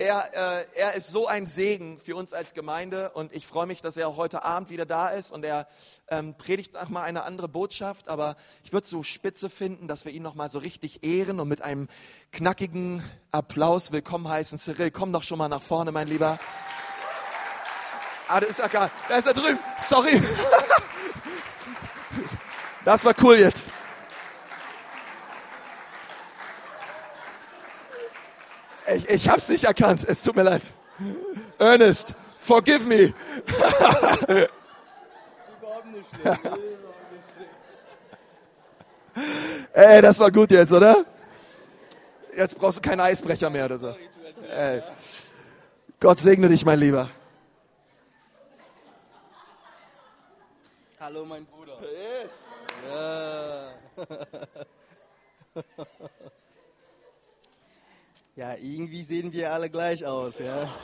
er, äh, er ist so ein Segen für uns als Gemeinde und ich freue mich, dass er heute Abend wieder da ist und er ähm, predigt nochmal eine andere Botschaft, aber ich würde es so spitze finden, dass wir ihn nochmal so richtig ehren und mit einem knackigen Applaus willkommen heißen. Cyril, komm doch schon mal nach vorne, mein Lieber. Ah, das ist ja gar, da ist er drüben. Sorry. Das war cool jetzt. Ich, ich hab's nicht erkannt. Es tut mir leid. Ernest, forgive me. Ey, das war gut jetzt, oder? Jetzt brauchst du keinen Eisbrecher mehr oder so. Ey. Gott segne dich, mein Lieber. Hallo, mein Bruder. Yes. Ja. ja, irgendwie sehen wir alle gleich aus, ja.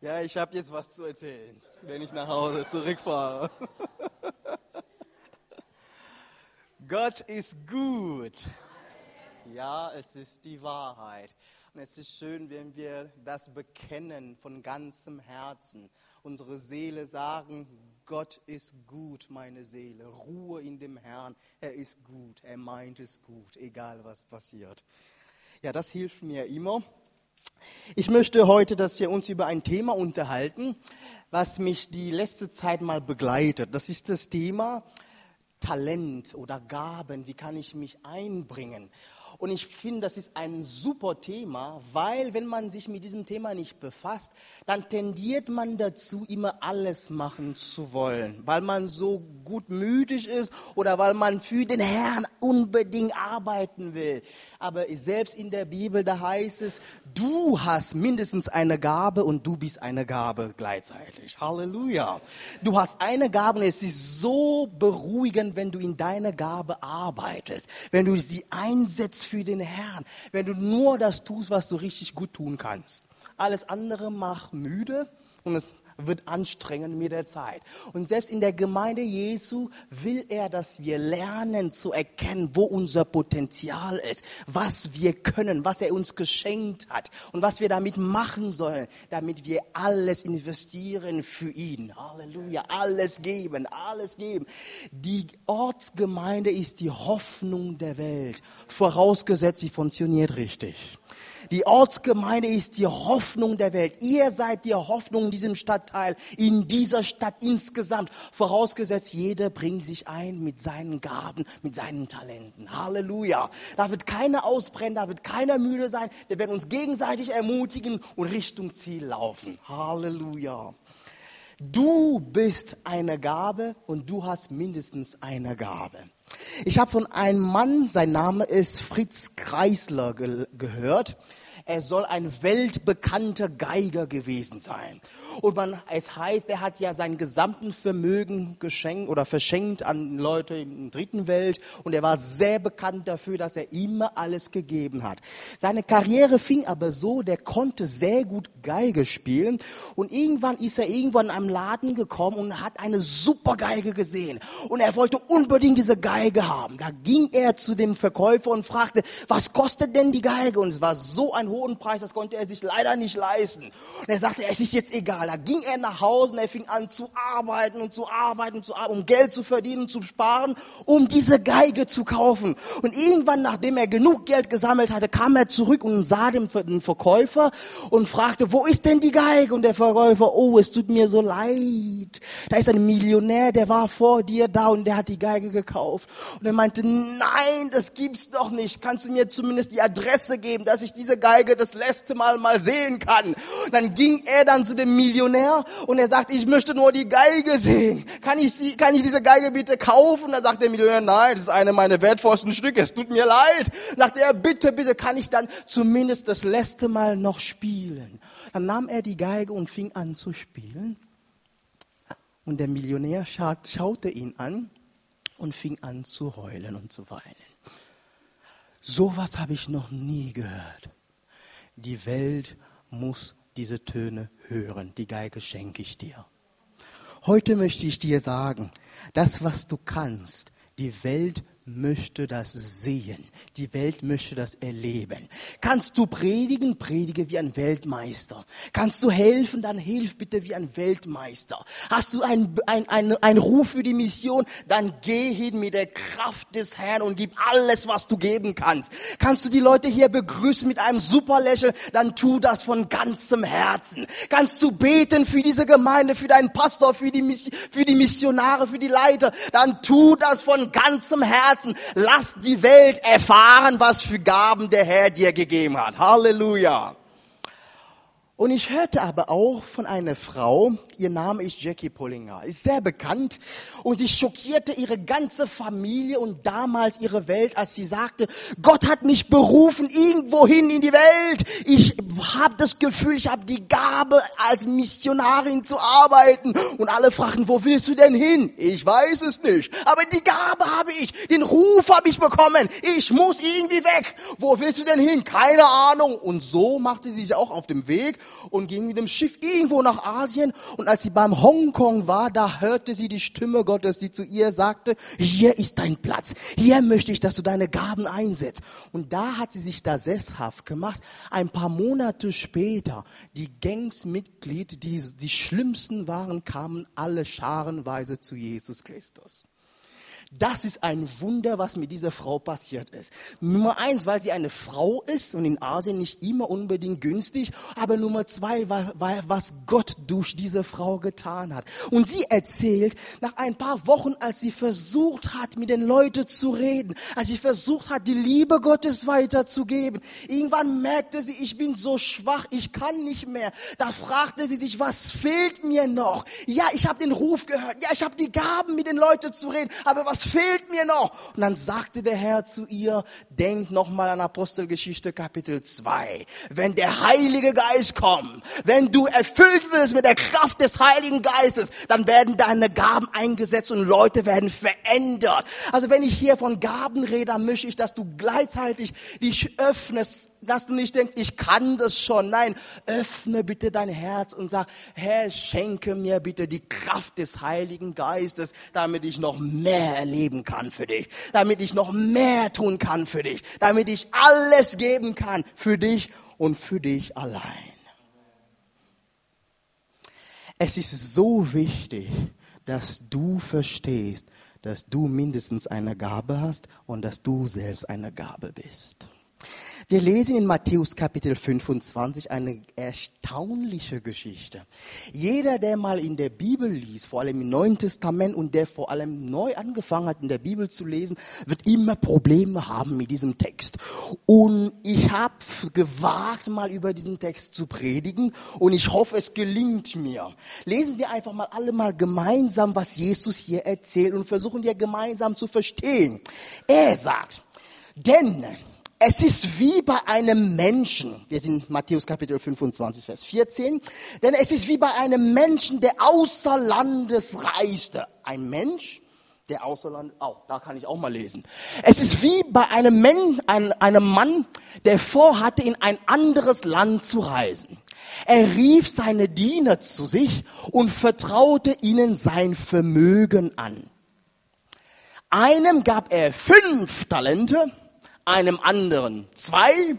Ja, ich habe jetzt was zu erzählen, wenn ich nach Hause zurückfahre. Gott ist gut. Ja, es ist die Wahrheit. Und es ist schön, wenn wir das bekennen von ganzem Herzen. Unsere Seele sagen, Gott ist gut, meine Seele. Ruhe in dem Herrn. Er ist gut. Er meint es gut, egal was passiert. Ja, das hilft mir immer. Ich möchte heute, dass wir uns über ein Thema unterhalten, was mich die letzte Zeit mal begleitet. Das ist das Thema Talent oder Gaben. Wie kann ich mich einbringen? Und ich finde, das ist ein super Thema, weil wenn man sich mit diesem Thema nicht befasst, dann tendiert man dazu, immer alles machen zu wollen, weil man so gutmütig ist oder weil man für den Herrn unbedingt arbeiten will. Aber selbst in der Bibel, da heißt es, du hast mindestens eine Gabe und du bist eine Gabe gleichzeitig. Halleluja. Du hast eine Gabe und es ist so beruhigend, wenn du in deiner Gabe arbeitest, wenn du sie einsetzt für den Herrn, wenn du nur das tust, was du richtig gut tun kannst. Alles andere macht müde und es wird anstrengend mit der Zeit. Und selbst in der Gemeinde Jesu will er, dass wir lernen zu erkennen, wo unser Potenzial ist, was wir können, was er uns geschenkt hat und was wir damit machen sollen, damit wir alles investieren für ihn. Halleluja, alles geben, alles geben. Die Ortsgemeinde ist die Hoffnung der Welt, vorausgesetzt, sie funktioniert richtig. Die Ortsgemeinde ist die Hoffnung der Welt. Ihr seid die Hoffnung in diesem Stadtteil, in dieser Stadt insgesamt. Vorausgesetzt, jeder bringt sich ein mit seinen Gaben, mit seinen Talenten. Halleluja. Da wird keiner ausbrennen, da wird keiner müde sein. Wir werden uns gegenseitig ermutigen und Richtung Ziel laufen. Halleluja. Du bist eine Gabe und du hast mindestens eine Gabe. Ich habe von einem Mann, sein Name ist Fritz Kreisler, ge gehört. Er soll ein weltbekannter Geiger gewesen sein. Und man, es heißt, er hat ja sein gesamten Vermögen geschenkt oder verschenkt an Leute in der dritten Welt. Und er war sehr bekannt dafür, dass er immer alles gegeben hat. Seine Karriere fing aber so, der konnte sehr gut Geige spielen. Und irgendwann ist er irgendwann in einem Laden gekommen und hat eine super Geige gesehen. Und er wollte unbedingt diese Geige haben. Da ging er zu dem Verkäufer und fragte, was kostet denn die Geige? Und es war so ein hohen das konnte er sich leider nicht leisten. Und er sagte, es ist jetzt egal da ging er nach Hause und er fing an zu arbeiten und zu arbeiten, um Geld zu verdienen, zu sparen, um diese Geige zu kaufen. Und irgendwann, nachdem er genug Geld gesammelt hatte, kam er zurück und sah den, Verkäufer und fragte, wo ist denn die Geige? Und der Verkäufer, oh, es tut mir so leid. Da ist ein Millionär, der war vor dir da und der hat die Geige gekauft. Und er meinte, nein, das gibt's doch nicht. Kannst du mir zumindest die Adresse geben, dass ich diese Geige das letzte Mal mal sehen kann? Und dann ging er dann zu dem Millionär und er sagt, ich möchte nur die Geige sehen. Kann ich, sie, kann ich diese Geige bitte kaufen? Da sagt der Millionär, nein, das ist eine meiner wertvollsten Stücke, es tut mir leid. Sagt er, bitte, bitte, kann ich dann zumindest das letzte Mal noch spielen? Dann nahm er die Geige und fing an zu spielen. Und der Millionär schaute ihn an und fing an zu heulen und zu weinen. Sowas habe ich noch nie gehört. Die Welt muss diese Töne hören. Die Geige schenke ich dir. Heute möchte ich dir sagen, das, was du kannst, die Welt möchte das sehen. Die Welt möchte das erleben. Kannst du predigen? Predige wie ein Weltmeister. Kannst du helfen? Dann hilf bitte wie ein Weltmeister. Hast du einen ein, ein, ein Ruf für die Mission? Dann geh hin mit der Kraft des Herrn und gib alles, was du geben kannst. Kannst du die Leute hier begrüßen mit einem super Lächeln? Dann tu das von ganzem Herzen. Kannst du beten für diese Gemeinde, für deinen Pastor, für die, für die Missionare, für die Leiter? Dann tu das von ganzem Herzen. Herzen. Lass die Welt erfahren, was für Gaben der Herr dir gegeben hat. Halleluja. Und ich hörte aber auch von einer Frau, ihr Name ist Jackie Pollinger, ist sehr bekannt und sie schockierte ihre ganze Familie und damals ihre Welt, als sie sagte, Gott hat mich berufen irgendwohin in die Welt. Ich habe das Gefühl, ich habe die Gabe, als Missionarin zu arbeiten. Und alle fragten, wo willst du denn hin? Ich weiß es nicht, aber die Gabe habe ich, den Ruf habe ich bekommen. Ich muss irgendwie weg. Wo willst du denn hin? Keine Ahnung. Und so machte sie sich auch auf dem Weg und ging mit dem Schiff irgendwo nach Asien. Und als sie beim Hongkong war, da hörte sie die Stimme Gottes, die zu ihr sagte, hier ist dein Platz. Hier möchte ich, dass du deine Gaben einsetzt. Und da hat sie sich da sesshaft gemacht. Ein paar Monate später, die Gangsmitglieder, die die schlimmsten waren, kamen alle scharenweise zu Jesus Christus. Das ist ein Wunder, was mit dieser Frau passiert ist. Nummer eins, weil sie eine Frau ist und in Asien nicht immer unbedingt günstig. Aber Nummer zwei, weil, was Gott durch diese Frau getan hat. Und sie erzählt, nach ein paar Wochen, als sie versucht hat, mit den Leuten zu reden, als sie versucht hat, die Liebe Gottes weiterzugeben, irgendwann merkte sie, ich bin so schwach, ich kann nicht mehr. Da fragte sie sich, was fehlt mir noch? Ja, ich habe den Ruf gehört. Ja, ich habe die Gaben, mit den Leuten zu reden. Aber was was fehlt mir noch? Und dann sagte der Herr zu ihr, denk nochmal an Apostelgeschichte Kapitel 2. Wenn der Heilige Geist kommt, wenn du erfüllt wirst mit der Kraft des Heiligen Geistes, dann werden deine Gaben eingesetzt und Leute werden verändert. Also wenn ich hier von Gaben rede, dann möchte ich, dass du gleichzeitig dich öffnest, dass du nicht denkst, ich kann das schon. Nein, öffne bitte dein Herz und sag, Herr, schenke mir bitte die Kraft des Heiligen Geistes, damit ich noch mehr erleben kann für dich, damit ich noch mehr tun kann für dich, damit ich alles geben kann für dich und für dich allein. Es ist so wichtig, dass du verstehst, dass du mindestens eine Gabe hast und dass du selbst eine Gabe bist. Wir lesen in Matthäus Kapitel 25 eine erstaunliche Geschichte. Jeder, der mal in der Bibel liest, vor allem im Neuen Testament und der vor allem neu angefangen hat, in der Bibel zu lesen, wird immer Probleme haben mit diesem Text. Und ich habe gewagt, mal über diesen Text zu predigen und ich hoffe, es gelingt mir. Lesen wir einfach mal alle mal gemeinsam, was Jesus hier erzählt und versuchen wir gemeinsam zu verstehen. Er sagt, denn es ist wie bei einem Menschen, wir sind Matthäus Kapitel 25, Vers 14, denn es ist wie bei einem Menschen, der außer Landes reiste. Ein Mensch, der außer Landes, oh, da kann ich auch mal lesen. Es ist wie bei einem, Men, ein, einem Mann, der vorhatte, in ein anderes Land zu reisen. Er rief seine Diener zu sich und vertraute ihnen sein Vermögen an. Einem gab er fünf Talente, einem anderen zwei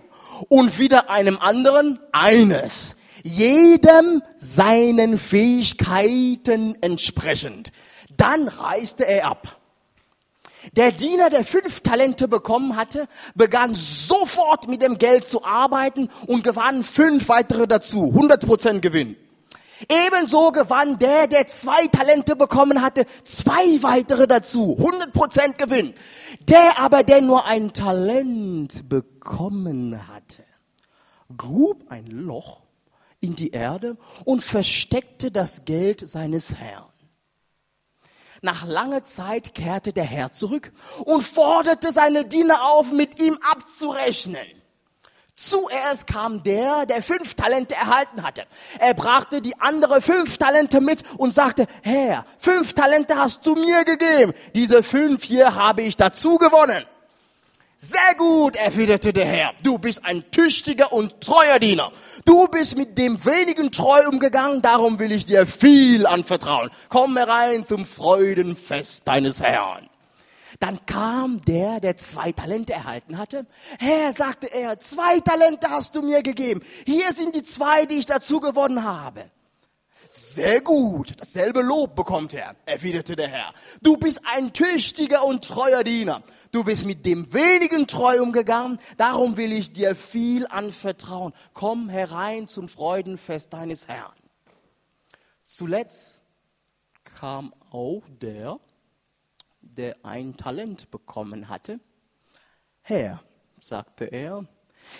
und wieder einem anderen eines. Jedem seinen Fähigkeiten entsprechend. Dann reiste er ab. Der Diener, der fünf Talente bekommen hatte, begann sofort mit dem Geld zu arbeiten und gewann fünf weitere dazu. 100% Gewinn. Ebenso gewann der, der zwei Talente bekommen hatte, zwei weitere dazu. 100% Gewinn. Der aber, der nur ein Talent bekommen hatte, grub ein Loch in die Erde und versteckte das Geld seines Herrn. Nach langer Zeit kehrte der Herr zurück und forderte seine Diener auf, mit ihm abzurechnen. Zuerst kam der, der fünf Talente erhalten hatte. Er brachte die andere fünf Talente mit und sagte, Herr, fünf Talente hast du mir gegeben. Diese fünf hier habe ich dazu gewonnen. Sehr gut, erwiderte der Herr. Du bist ein tüchtiger und treuer Diener. Du bist mit dem wenigen treu umgegangen, darum will ich dir viel anvertrauen. Komm herein zum Freudenfest deines Herrn. Dann kam der, der zwei Talente erhalten hatte. Herr, sagte er, zwei Talente hast du mir gegeben. Hier sind die zwei, die ich dazu gewonnen habe. Sehr gut, dasselbe Lob bekommt er, erwiderte der Herr. Du bist ein tüchtiger und treuer Diener. Du bist mit dem wenigen treu umgegangen, darum will ich dir viel anvertrauen. Komm herein zum Freudenfest deines Herrn. Zuletzt kam auch der, der ein Talent bekommen hatte. Herr, sagte er,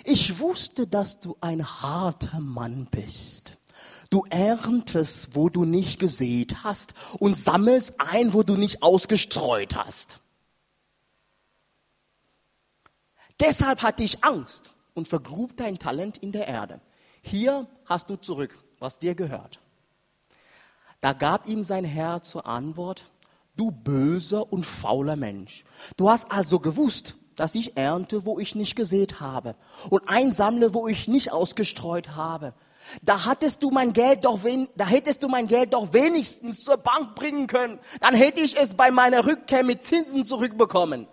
ich wusste, dass du ein harter Mann bist. Du erntest, wo du nicht gesät hast und sammelst ein, wo du nicht ausgestreut hast. Deshalb hatte ich Angst und vergrub dein Talent in der Erde. Hier hast du zurück, was dir gehört. Da gab ihm sein Herr zur Antwort, du böser und fauler Mensch. Du hast also gewusst, dass ich ernte, wo ich nicht gesät habe und einsammle, wo ich nicht ausgestreut habe. Da hattest du mein Geld doch da hättest du mein Geld doch wenigstens zur Bank bringen können. Dann hätte ich es bei meiner Rückkehr mit Zinsen zurückbekommen.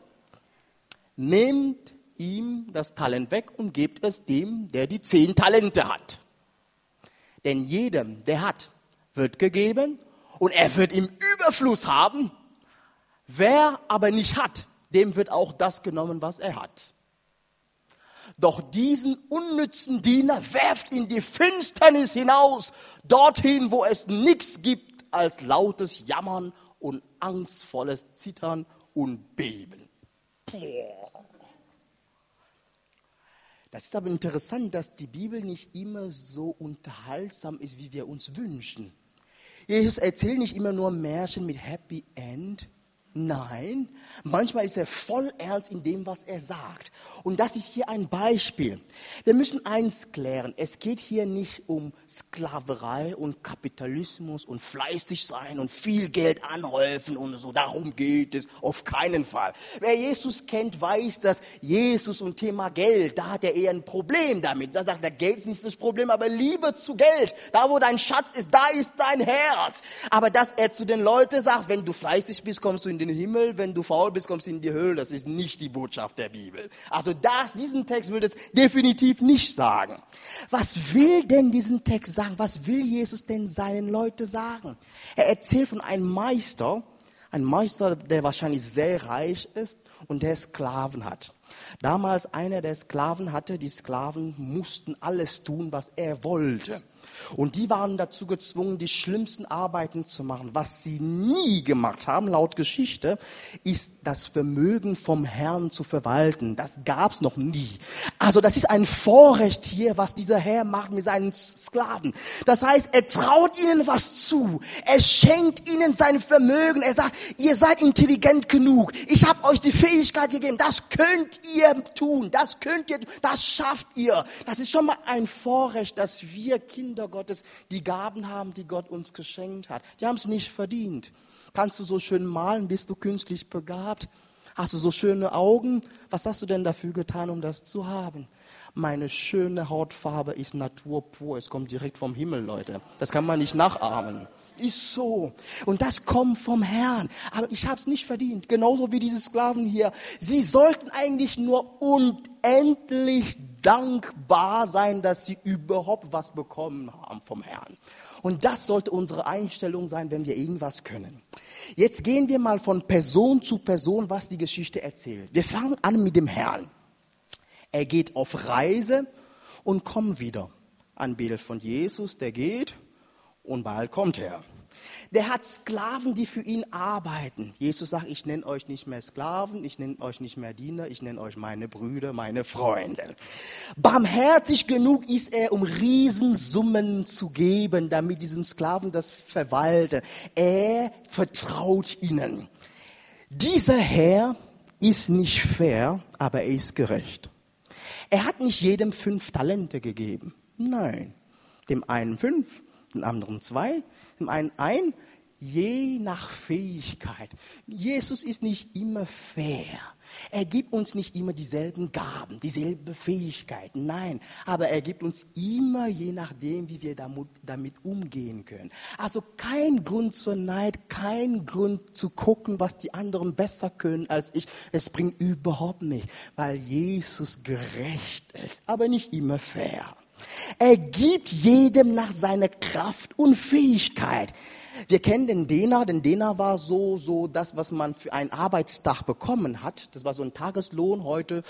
Nehmt ihm das Talent weg und gebt es dem, der die zehn Talente hat. Denn jedem, der hat, wird gegeben und er wird im Überfluss haben. Wer aber nicht hat, dem wird auch das genommen, was er hat. Doch diesen unnützen Diener werft in die Finsternis hinaus, dorthin, wo es nichts gibt als lautes Jammern und angstvolles Zittern und Beben. Das ist aber interessant, dass die Bibel nicht immer so unterhaltsam ist, wie wir uns wünschen. Jesus erzählt nicht immer nur Märchen mit Happy End, Nein, manchmal ist er voll ernst in dem, was er sagt. Und das ist hier ein Beispiel. Wir müssen eins klären. Es geht hier nicht um Sklaverei und Kapitalismus und fleißig sein und viel Geld anhäufen und so. Darum geht es auf keinen Fall. Wer Jesus kennt, weiß, dass Jesus und Thema Geld, da hat er eher ein Problem damit. Da sagt er, Geld ist nicht das Problem, aber Liebe zu Geld. Da, wo dein Schatz ist, da ist dein Herz. Aber dass er zu den Leuten sagt, wenn du fleißig bist, kommst du in den den Himmel, wenn du faul bist, kommst du in die Höhle. Das ist nicht die Botschaft der Bibel. Also das, diesen Text will das definitiv nicht sagen. Was will denn diesen Text sagen? Was will Jesus denn seinen Leuten sagen? Er erzählt von einem Meister, ein Meister, der wahrscheinlich sehr reich ist und der Sklaven hat. Damals einer der Sklaven hatte, die Sklaven mussten alles tun, was er wollte. Und die waren dazu gezwungen, die schlimmsten Arbeiten zu machen. Was sie nie gemacht haben, laut Geschichte, ist das Vermögen vom Herrn zu verwalten. Das gab's noch nie. Also das ist ein Vorrecht hier, was dieser Herr macht mit seinen Sklaven. Das heißt, er traut ihnen was zu. Er schenkt ihnen sein Vermögen. Er sagt, ihr seid intelligent genug. Ich habe euch die Fähigkeit gegeben. Das könnt ihr tun. Das könnt ihr, das schafft ihr. Das ist schon mal ein Vorrecht, dass wir Kinder Gottes die Gaben haben, die Gott uns geschenkt hat. Die haben es nicht verdient. Kannst du so schön malen? Bist du künstlich begabt? Hast du so schöne Augen? Was hast du denn dafür getan, um das zu haben? Meine schöne Hautfarbe ist Natur pur. Es kommt direkt vom Himmel, Leute. Das kann man nicht nachahmen. Ist so. Und das kommt vom Herrn. Aber ich habe es nicht verdient. Genauso wie diese Sklaven hier. Sie sollten eigentlich nur unendlich dankbar sein, dass sie überhaupt was bekommen haben vom Herrn. Und das sollte unsere Einstellung sein, wenn wir irgendwas können. Jetzt gehen wir mal von Person zu Person, was die Geschichte erzählt. Wir fangen an mit dem Herrn. Er geht auf Reise und kommt wieder. Ein Bild von Jesus, der geht und bald kommt er. Der hat Sklaven, die für ihn arbeiten. Jesus sagt, ich nenne euch nicht mehr Sklaven, ich nenne euch nicht mehr Diener, ich nenne euch meine Brüder, meine Freunde. Barmherzig genug ist er, um Riesensummen zu geben, damit diesen Sklaven das verwalten. Er vertraut ihnen. Dieser Herr ist nicht fair, aber er ist gerecht. Er hat nicht jedem fünf Talente gegeben. Nein. Dem einen fünf, dem anderen zwei, dem einen ein, je nach Fähigkeit. Jesus ist nicht immer fair. Er gibt uns nicht immer dieselben Gaben, dieselbe Fähigkeiten. Nein, aber er gibt uns immer je nachdem, wie wir damit, damit umgehen können. Also kein Grund zur Neid, kein Grund zu gucken, was die anderen besser können als ich. Es bringt überhaupt nicht, weil Jesus gerecht ist, aber nicht immer fair. Er gibt jedem nach seiner Kraft und Fähigkeit. Wir kennen den Dena. Den Dena war so, so das, was man für einen Arbeitstag bekommen hat. Das war so ein Tageslohn. Heute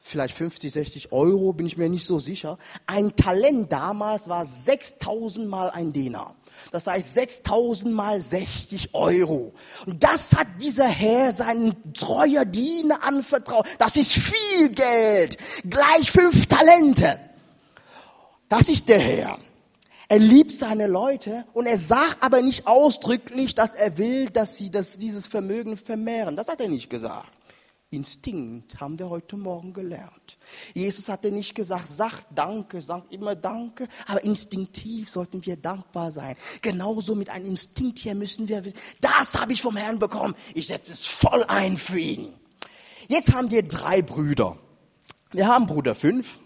vielleicht 50, 60 Euro, bin ich mir nicht so sicher. Ein Talent damals war 6000 mal ein Dena. Das heißt 6000 mal 60 Euro. Und das hat dieser Herr seinen treuer Diener anvertraut. Das ist viel Geld. Gleich fünf Talente. Das ist der Herr. Er liebt seine Leute und er sagt aber nicht ausdrücklich, dass er will, dass sie das, dieses Vermögen vermehren. Das hat er nicht gesagt. Instinkt haben wir heute Morgen gelernt. Jesus hatte nicht gesagt, sag Danke, sag immer Danke, aber instinktiv sollten wir dankbar sein. Genauso mit einem Instinkt hier müssen wir wissen, das habe ich vom Herrn bekommen, ich setze es voll ein für ihn. Jetzt haben wir drei Brüder. Wir haben Bruder fünf,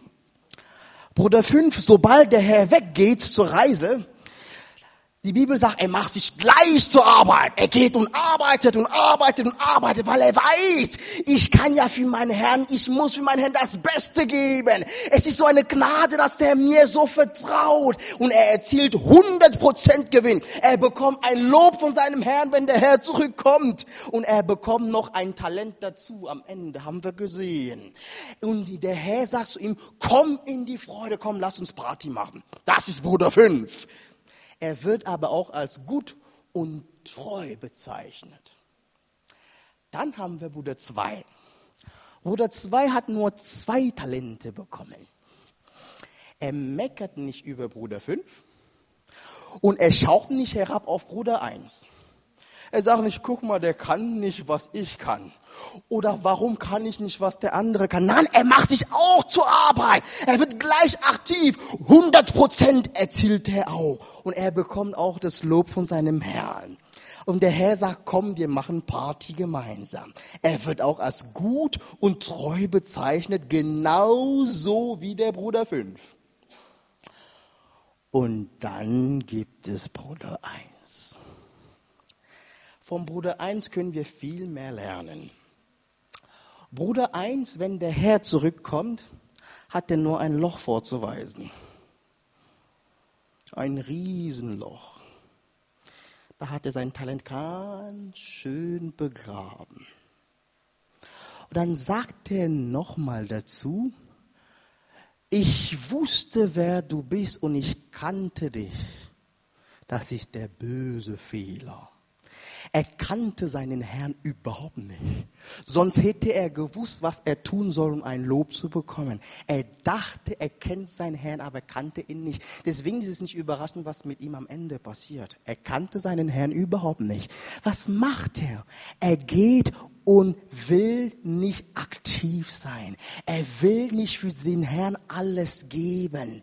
Bruder 5, sobald der Herr weggeht zur Reise, die Bibel sagt, er macht sich gleich zur Arbeit. Er geht und arbeitet und arbeitet und arbeitet, weil er weiß, ich kann ja für meinen Herrn, ich muss für meinen Herrn das Beste geben. Es ist so eine Gnade, dass der mir so vertraut und er erzielt 100% Gewinn. Er bekommt ein Lob von seinem Herrn, wenn der Herr zurückkommt und er bekommt noch ein Talent dazu. Am Ende haben wir gesehen. Und der Herr sagt zu ihm, komm in die Freude, komm, lass uns Party machen. Das ist Bruder 5. Er wird aber auch als gut und treu bezeichnet. Dann haben wir Bruder 2. Bruder 2 hat nur zwei Talente bekommen. Er meckert nicht über Bruder 5 und er schaut nicht herab auf Bruder 1. Er sagt nicht, guck mal, der kann nicht, was ich kann. Oder warum kann ich nicht, was der andere kann? Nein, er macht sich auch zur Arbeit. Er wird gleich aktiv. 100 Prozent erzielt er auch. Und er bekommt auch das Lob von seinem Herrn. Und der Herr sagt, komm, wir machen Party gemeinsam. Er wird auch als gut und treu bezeichnet, genauso wie der Bruder 5. Und dann gibt es Bruder 1. Vom Bruder 1 können wir viel mehr lernen. Bruder 1, wenn der Herr zurückkommt, hat er nur ein Loch vorzuweisen. Ein Riesenloch. Da hat er sein Talent ganz schön begraben. Und dann sagt er nochmal dazu, ich wusste, wer du bist und ich kannte dich. Das ist der böse Fehler. Er kannte seinen Herrn überhaupt nicht. Sonst hätte er gewusst, was er tun soll, um ein Lob zu bekommen. Er dachte, er kennt seinen Herrn, aber kannte ihn nicht. Deswegen ist es nicht überraschend, was mit ihm am Ende passiert. Er kannte seinen Herrn überhaupt nicht. Was macht er? Er geht und will nicht aktiv sein. Er will nicht für den Herrn alles geben.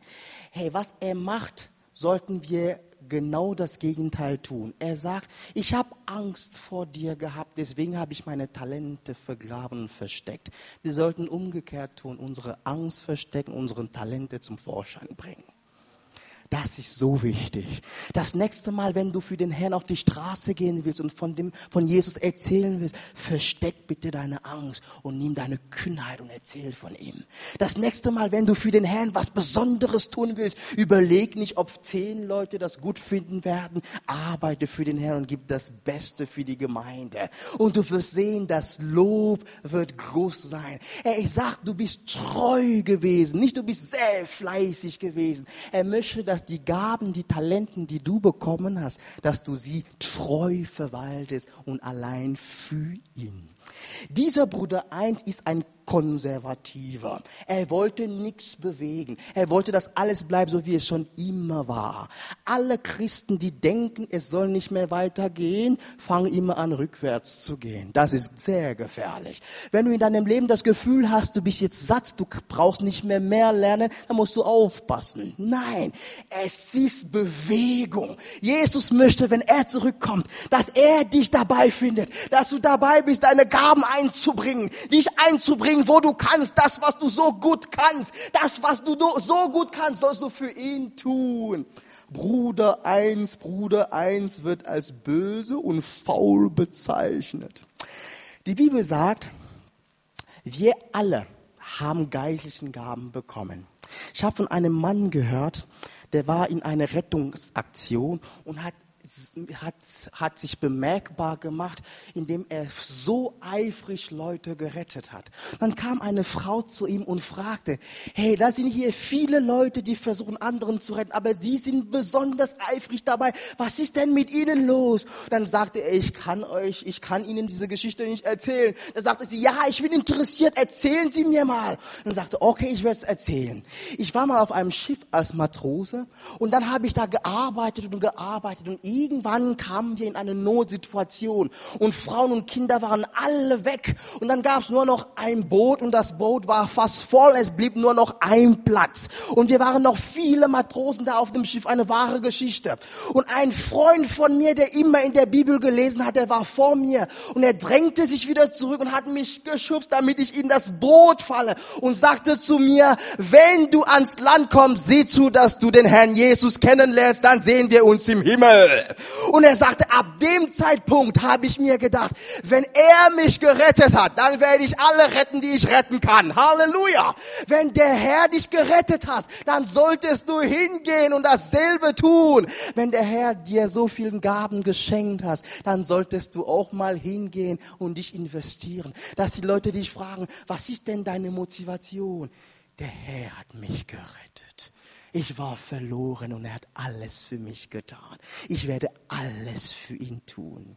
Hey, was er macht, sollten wir genau das Gegenteil tun. Er sagt, ich habe Angst vor dir gehabt, deswegen habe ich meine Talente vergraben versteckt. Wir sollten umgekehrt tun, unsere Angst verstecken, unsere Talente zum Vorschein bringen. Das ist so wichtig. Das nächste Mal, wenn du für den Herrn auf die Straße gehen willst und von, dem, von Jesus erzählen willst, versteck bitte deine Angst und nimm deine Kühnheit und erzähl von ihm. Das nächste Mal, wenn du für den Herrn was Besonderes tun willst, überleg nicht, ob zehn Leute das gut finden werden. Arbeite für den Herrn und gib das Beste für die Gemeinde. Und du wirst sehen, das Lob wird groß sein. Ich sag, du bist treu gewesen, nicht du bist sehr fleißig gewesen. Er möchte, dass dass die Gaben, die Talenten, die du bekommen hast, dass du sie treu verwaltest und allein für ihn. Dieser Bruder 1 ist ein Konservativer. Er wollte nichts bewegen. Er wollte, dass alles bleibt, so wie es schon immer war. Alle Christen, die denken, es soll nicht mehr weitergehen, fangen immer an, rückwärts zu gehen. Das ist sehr gefährlich. Wenn du in deinem Leben das Gefühl hast, du bist jetzt satt, du brauchst nicht mehr mehr lernen, dann musst du aufpassen. Nein, es ist Bewegung. Jesus möchte, wenn er zurückkommt, dass er dich dabei findet, dass du dabei bist, deine Gaben einzubringen, dich einzubringen, bringen, wo du kannst. Das, was du so gut kannst, das, was du so gut kannst, sollst du für ihn tun. Bruder eins, Bruder eins wird als böse und faul bezeichnet. Die Bibel sagt, wir alle haben geistlichen Gaben bekommen. Ich habe von einem Mann gehört, der war in einer Rettungsaktion und hat hat, hat sich bemerkbar gemacht, indem er so eifrig Leute gerettet hat. Dann kam eine Frau zu ihm und fragte, hey, da sind hier viele Leute, die versuchen, anderen zu retten, aber sie sind besonders eifrig dabei. Was ist denn mit ihnen los? Dann sagte er, ich kann euch, ich kann Ihnen diese Geschichte nicht erzählen. Dann sagte sie, ja, ich bin interessiert, erzählen Sie mir mal. Dann sagte, okay, ich werde es erzählen. Ich war mal auf einem Schiff als Matrose und dann habe ich da gearbeitet und gearbeitet und irgendwann kamen wir in eine Notsituation und Frauen und Kinder waren alle weg. Und dann gab es nur noch ein Boot und das Boot war fast voll, es blieb nur noch ein Platz. Und wir waren noch viele Matrosen da auf dem Schiff, eine wahre Geschichte. Und ein Freund von mir, der immer in der Bibel gelesen hat, der war vor mir. Und er drängte sich wieder zurück und hat mich geschubst, damit ich in das Boot falle. Und sagte zu mir, wenn du ans Land kommst, sieh zu, dass du den Herrn Jesus kennenlernst, dann sehen wir uns im Himmel. Und er sagte, ab dem Zeitpunkt habe ich mir gedacht, wenn er mich gerettet hat, dann werde ich alle retten, die ich retten kann. Halleluja. Wenn der Herr dich gerettet hat, dann solltest du hingehen und dasselbe tun. Wenn der Herr dir so vielen Gaben geschenkt hast, dann solltest du auch mal hingehen und dich investieren. Dass die Leute dich fragen, was ist denn deine Motivation? Der Herr hat mich gerettet. Ich war verloren und er hat alles für mich getan. Ich werde alles für ihn tun.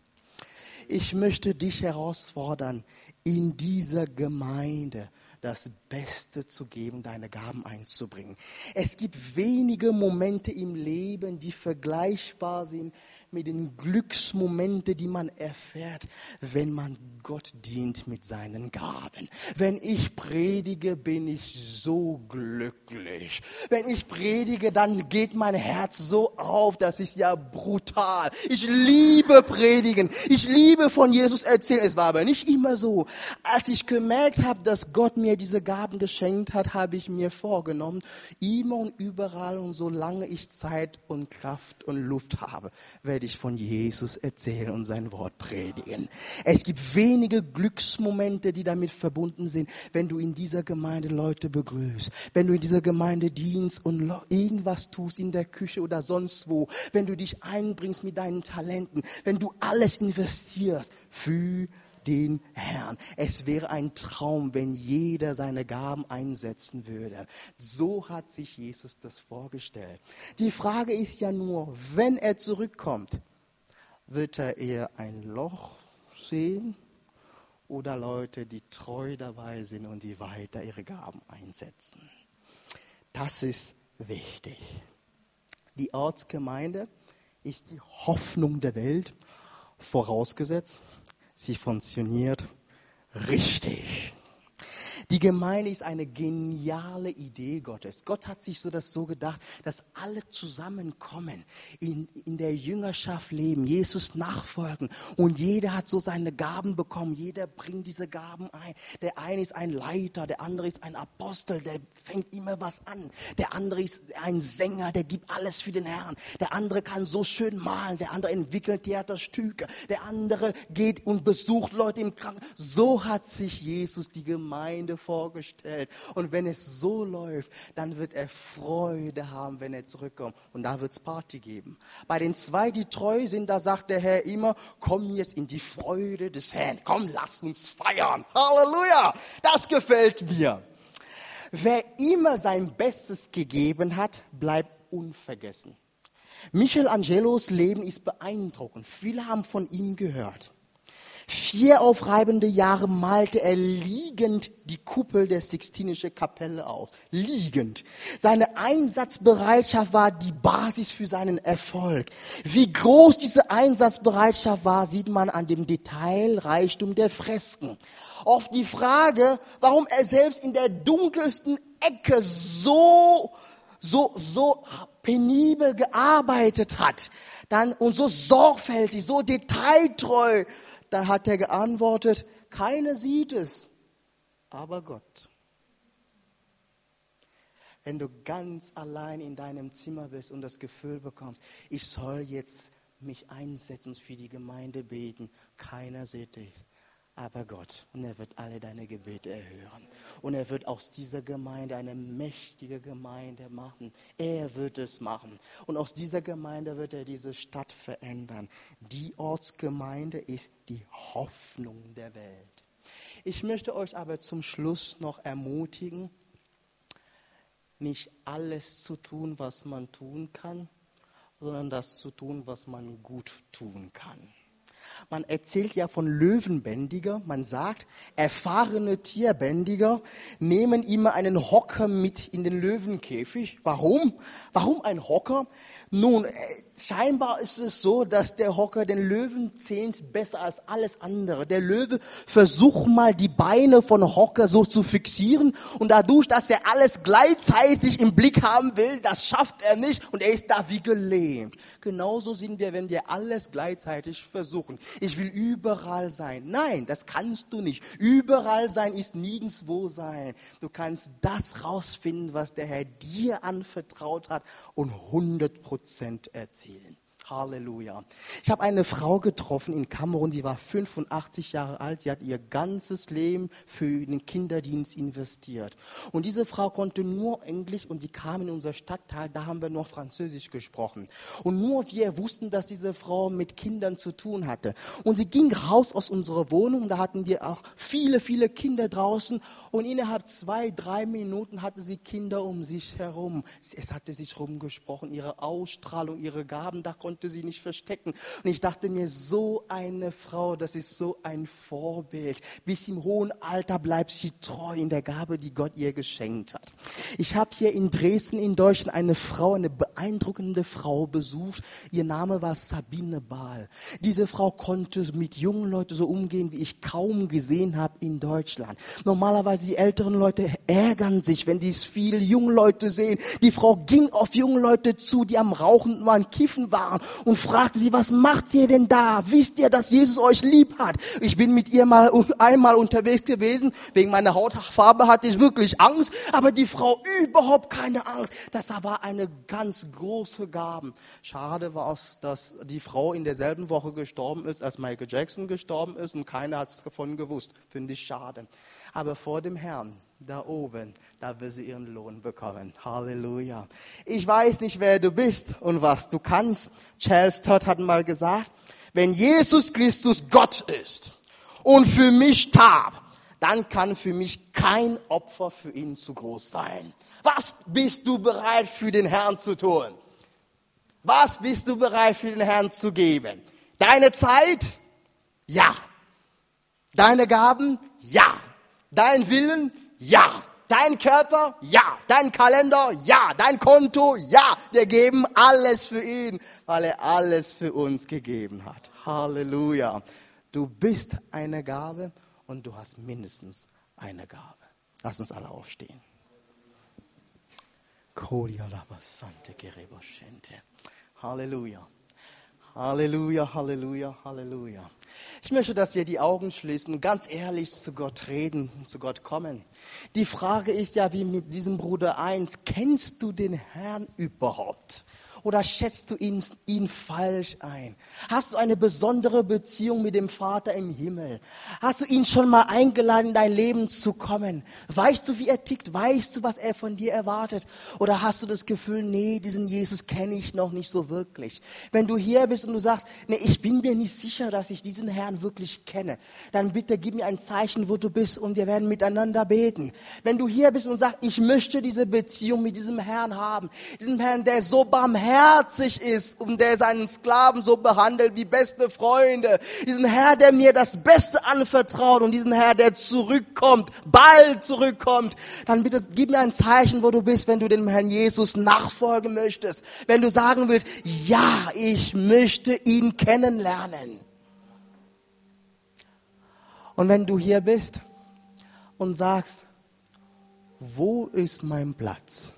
Ich möchte dich herausfordern, in dieser Gemeinde das Beste zu geben, deine Gaben einzubringen. Es gibt wenige Momente im Leben, die vergleichbar sind mit den Glücksmomenten, die man erfährt, wenn man Gott dient mit seinen Gaben. Wenn ich predige, bin ich so glücklich. Wenn ich predige, dann geht mein Herz so auf, das ist ja brutal. Ich liebe predigen. Ich liebe von Jesus erzählen. Es war aber nicht immer so. Als ich gemerkt habe, dass Gott mir diese Gaben geschenkt hat, habe ich mir vorgenommen, immer und überall und solange ich Zeit und Kraft und Luft habe, werde ich von Jesus erzählen und sein Wort predigen. Es gibt wenige Glücksmomente, die damit verbunden sind, wenn du in dieser Gemeinde Leute begrüßt, wenn du in dieser Gemeinde dienst und irgendwas tust in der Küche oder sonst wo, wenn du dich einbringst mit deinen Talenten, wenn du alles investierst für den Herrn. Es wäre ein Traum, wenn jeder seine Gaben einsetzen würde. So hat sich Jesus das vorgestellt. Die Frage ist ja nur, wenn er zurückkommt, wird er eher ein Loch sehen oder Leute, die treu dabei sind und die weiter ihre Gaben einsetzen. Das ist wichtig. Die Ortsgemeinde ist die Hoffnung der Welt, vorausgesetzt, sie funktioniert richtig. Die Gemeinde ist eine geniale Idee Gottes. Gott hat sich so das so gedacht, dass alle zusammenkommen, in, in der Jüngerschaft leben, Jesus nachfolgen und jeder hat so seine Gaben bekommen. Jeder bringt diese Gaben ein. Der eine ist ein Leiter, der andere ist ein Apostel, der fängt immer was an. Der andere ist ein Sänger, der gibt alles für den Herrn. Der andere kann so schön malen, der andere entwickelt Theaterstücke, der andere geht und besucht Leute im Krankenhaus. So hat sich Jesus die Gemeinde vorgestellt. Und wenn es so läuft, dann wird er Freude haben, wenn er zurückkommt. Und da wird es Party geben. Bei den zwei, die treu sind, da sagt der Herr immer, komm jetzt in die Freude des Herrn. Komm, lass uns feiern. Halleluja. Das gefällt mir. Wer immer sein Bestes gegeben hat, bleibt unvergessen. Michelangelos Leben ist beeindruckend. Viele haben von ihm gehört. Vier aufreibende Jahre malte er liegend die Kuppel der Sixtinischen Kapelle aus. Liegend. Seine Einsatzbereitschaft war die Basis für seinen Erfolg. Wie groß diese Einsatzbereitschaft war, sieht man an dem Detailreichtum der Fresken. Auf die Frage, warum er selbst in der dunkelsten Ecke so, so, so penibel gearbeitet hat, dann und so sorgfältig, so detailtreu, dann hat er geantwortet, keiner sieht es, aber Gott. Wenn du ganz allein in deinem Zimmer bist und das Gefühl bekommst, ich soll jetzt mich einsetzen für die Gemeinde beten, keiner sieht dich aber Gott. Und er wird alle deine Gebete erhören. Und er wird aus dieser Gemeinde eine mächtige Gemeinde machen. Er wird es machen. Und aus dieser Gemeinde wird er diese Stadt verändern. Die Ortsgemeinde ist die Hoffnung der Welt. Ich möchte euch aber zum Schluss noch ermutigen, nicht alles zu tun, was man tun kann, sondern das zu tun, was man gut tun kann. Man erzählt ja von Löwenbändiger. Man sagt, erfahrene Tierbändiger nehmen immer einen Hocker mit in den Löwenkäfig. Warum? Warum ein Hocker? Nun, äh, scheinbar ist es so, dass der Hocker den Löwen zählt besser als alles andere. Der Löwe versucht mal die Beine von Hocker so zu fixieren und dadurch, dass er alles gleichzeitig im Blick haben will, das schafft er nicht und er ist da wie gelähmt. Genauso sind wir, wenn wir alles gleichzeitig versuchen. Ich will überall sein. Nein, das kannst du nicht. Überall sein ist nirgendwo sein. Du kannst das rausfinden, was der Herr dir anvertraut hat und 100 Prozent erzielen erzielen. Halleluja. Ich habe eine Frau getroffen in Kamerun, sie war 85 Jahre alt, sie hat ihr ganzes Leben für den Kinderdienst investiert. Und diese Frau konnte nur Englisch und sie kam in unser Stadtteil, da haben wir noch Französisch gesprochen. Und nur wir wussten, dass diese Frau mit Kindern zu tun hatte. Und sie ging raus aus unserer Wohnung, da hatten wir auch viele, viele Kinder draußen und innerhalb zwei, drei Minuten hatte sie Kinder um sich herum. Es hatte sich rumgesprochen, ihre Ausstrahlung, ihre Gaben, da konnte konnte sie nicht verstecken. Und ich dachte mir, so eine Frau, das ist so ein Vorbild. Bis im hohen Alter bleibt sie treu in der Gabe, die Gott ihr geschenkt hat. Ich habe hier in Dresden in Deutschland eine Frau, eine beeindruckende Frau besucht. Ihr Name war Sabine Bahl. Diese Frau konnte mit jungen Leuten so umgehen, wie ich kaum gesehen habe in Deutschland. Normalerweise die älteren Leute ärgern sich, wenn die viele junge Leute sehen. Die Frau ging auf junge Leute zu, die am Rauchen am Kiffen waren und fragte sie, was macht ihr denn da? Wisst ihr, dass Jesus euch lieb hat? Ich bin mit ihr mal einmal unterwegs gewesen. Wegen meiner Hautfarbe hatte ich wirklich Angst, aber die Frau überhaupt keine Angst. Das war eine ganz große Gabe. Schade war es, dass die Frau in derselben Woche gestorben ist, als Michael Jackson gestorben ist und keiner hat es davon gewusst. Finde ich schade. Aber vor dem Herrn da oben, da wird sie ihren Lohn bekommen. Halleluja. Ich weiß nicht, wer du bist und was du kannst. Charles Todd hat mal gesagt, wenn Jesus Christus Gott ist und für mich starb, dann kann für mich kein Opfer für ihn zu groß sein. Was bist du bereit für den Herrn zu tun? Was bist du bereit für den Herrn zu geben? Deine Zeit? Ja. Deine Gaben? Ja. Dein Willen? Ja. Dein Körper? Ja. Dein Kalender? Ja. Dein Konto? Ja. Wir geben alles für ihn, weil er alles für uns gegeben hat. Halleluja. Du bist eine Gabe und du hast mindestens eine Gabe. Lass uns alle aufstehen. Halleluja. Halleluja, Halleluja, Halleluja. Ich möchte, dass wir die Augen schließen und ganz ehrlich zu Gott reden zu Gott kommen. Die Frage ist ja wie mit diesem Bruder 1, kennst du den Herrn überhaupt? Oder schätzt du ihn, ihn falsch ein? Hast du eine besondere Beziehung mit dem Vater im Himmel? Hast du ihn schon mal eingeladen, in dein Leben zu kommen? Weißt du, wie er tickt? Weißt du, was er von dir erwartet? Oder hast du das Gefühl, nee, diesen Jesus kenne ich noch nicht so wirklich? Wenn du hier bist und du sagst, nee, ich bin mir nicht sicher, dass ich diesen Herrn wirklich kenne, dann bitte gib mir ein Zeichen, wo du bist und wir werden miteinander beten. Wenn du hier bist und sagst, ich möchte diese Beziehung mit diesem Herrn haben, diesem Herrn, der so barmherzig barmherzig ist und der seinen Sklaven so behandelt wie beste Freunde. Diesen Herr, der mir das Beste anvertraut und diesen Herr, der zurückkommt, bald zurückkommt. Dann bitte gib mir ein Zeichen, wo du bist, wenn du dem Herrn Jesus nachfolgen möchtest. Wenn du sagen willst, ja, ich möchte ihn kennenlernen. Und wenn du hier bist und sagst, wo ist mein Platz?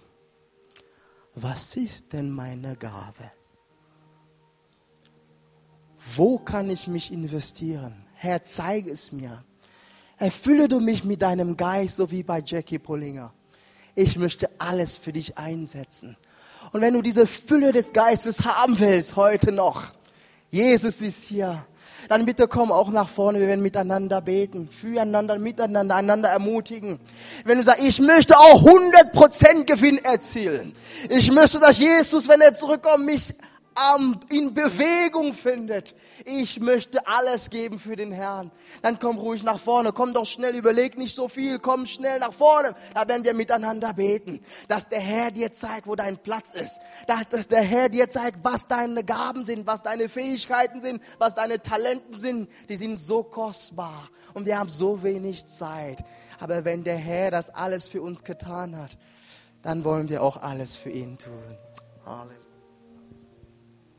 Was ist denn meine Gabe? Wo kann ich mich investieren? Herr, zeige es mir. Erfülle du mich mit deinem Geist, so wie bei Jackie Pollinger. Ich möchte alles für dich einsetzen. Und wenn du diese Fülle des Geistes haben willst, heute noch, Jesus ist hier dann bitte komm auch nach vorne, wir werden miteinander beten, füreinander, miteinander, einander ermutigen. Wenn du sagst, ich möchte auch 100% Gewinn erzielen. Ich möchte, dass Jesus, wenn er zurückkommt, mich in Bewegung findet. Ich möchte alles geben für den Herrn. Dann komm ruhig nach vorne, komm doch schnell, überleg nicht so viel, komm schnell nach vorne. Da werden wir miteinander beten, dass der Herr dir zeigt, wo dein Platz ist. Dass der Herr dir zeigt, was deine Gaben sind, was deine Fähigkeiten sind, was deine Talenten sind. Die sind so kostbar und wir haben so wenig Zeit. Aber wenn der Herr das alles für uns getan hat, dann wollen wir auch alles für ihn tun. Halleluja.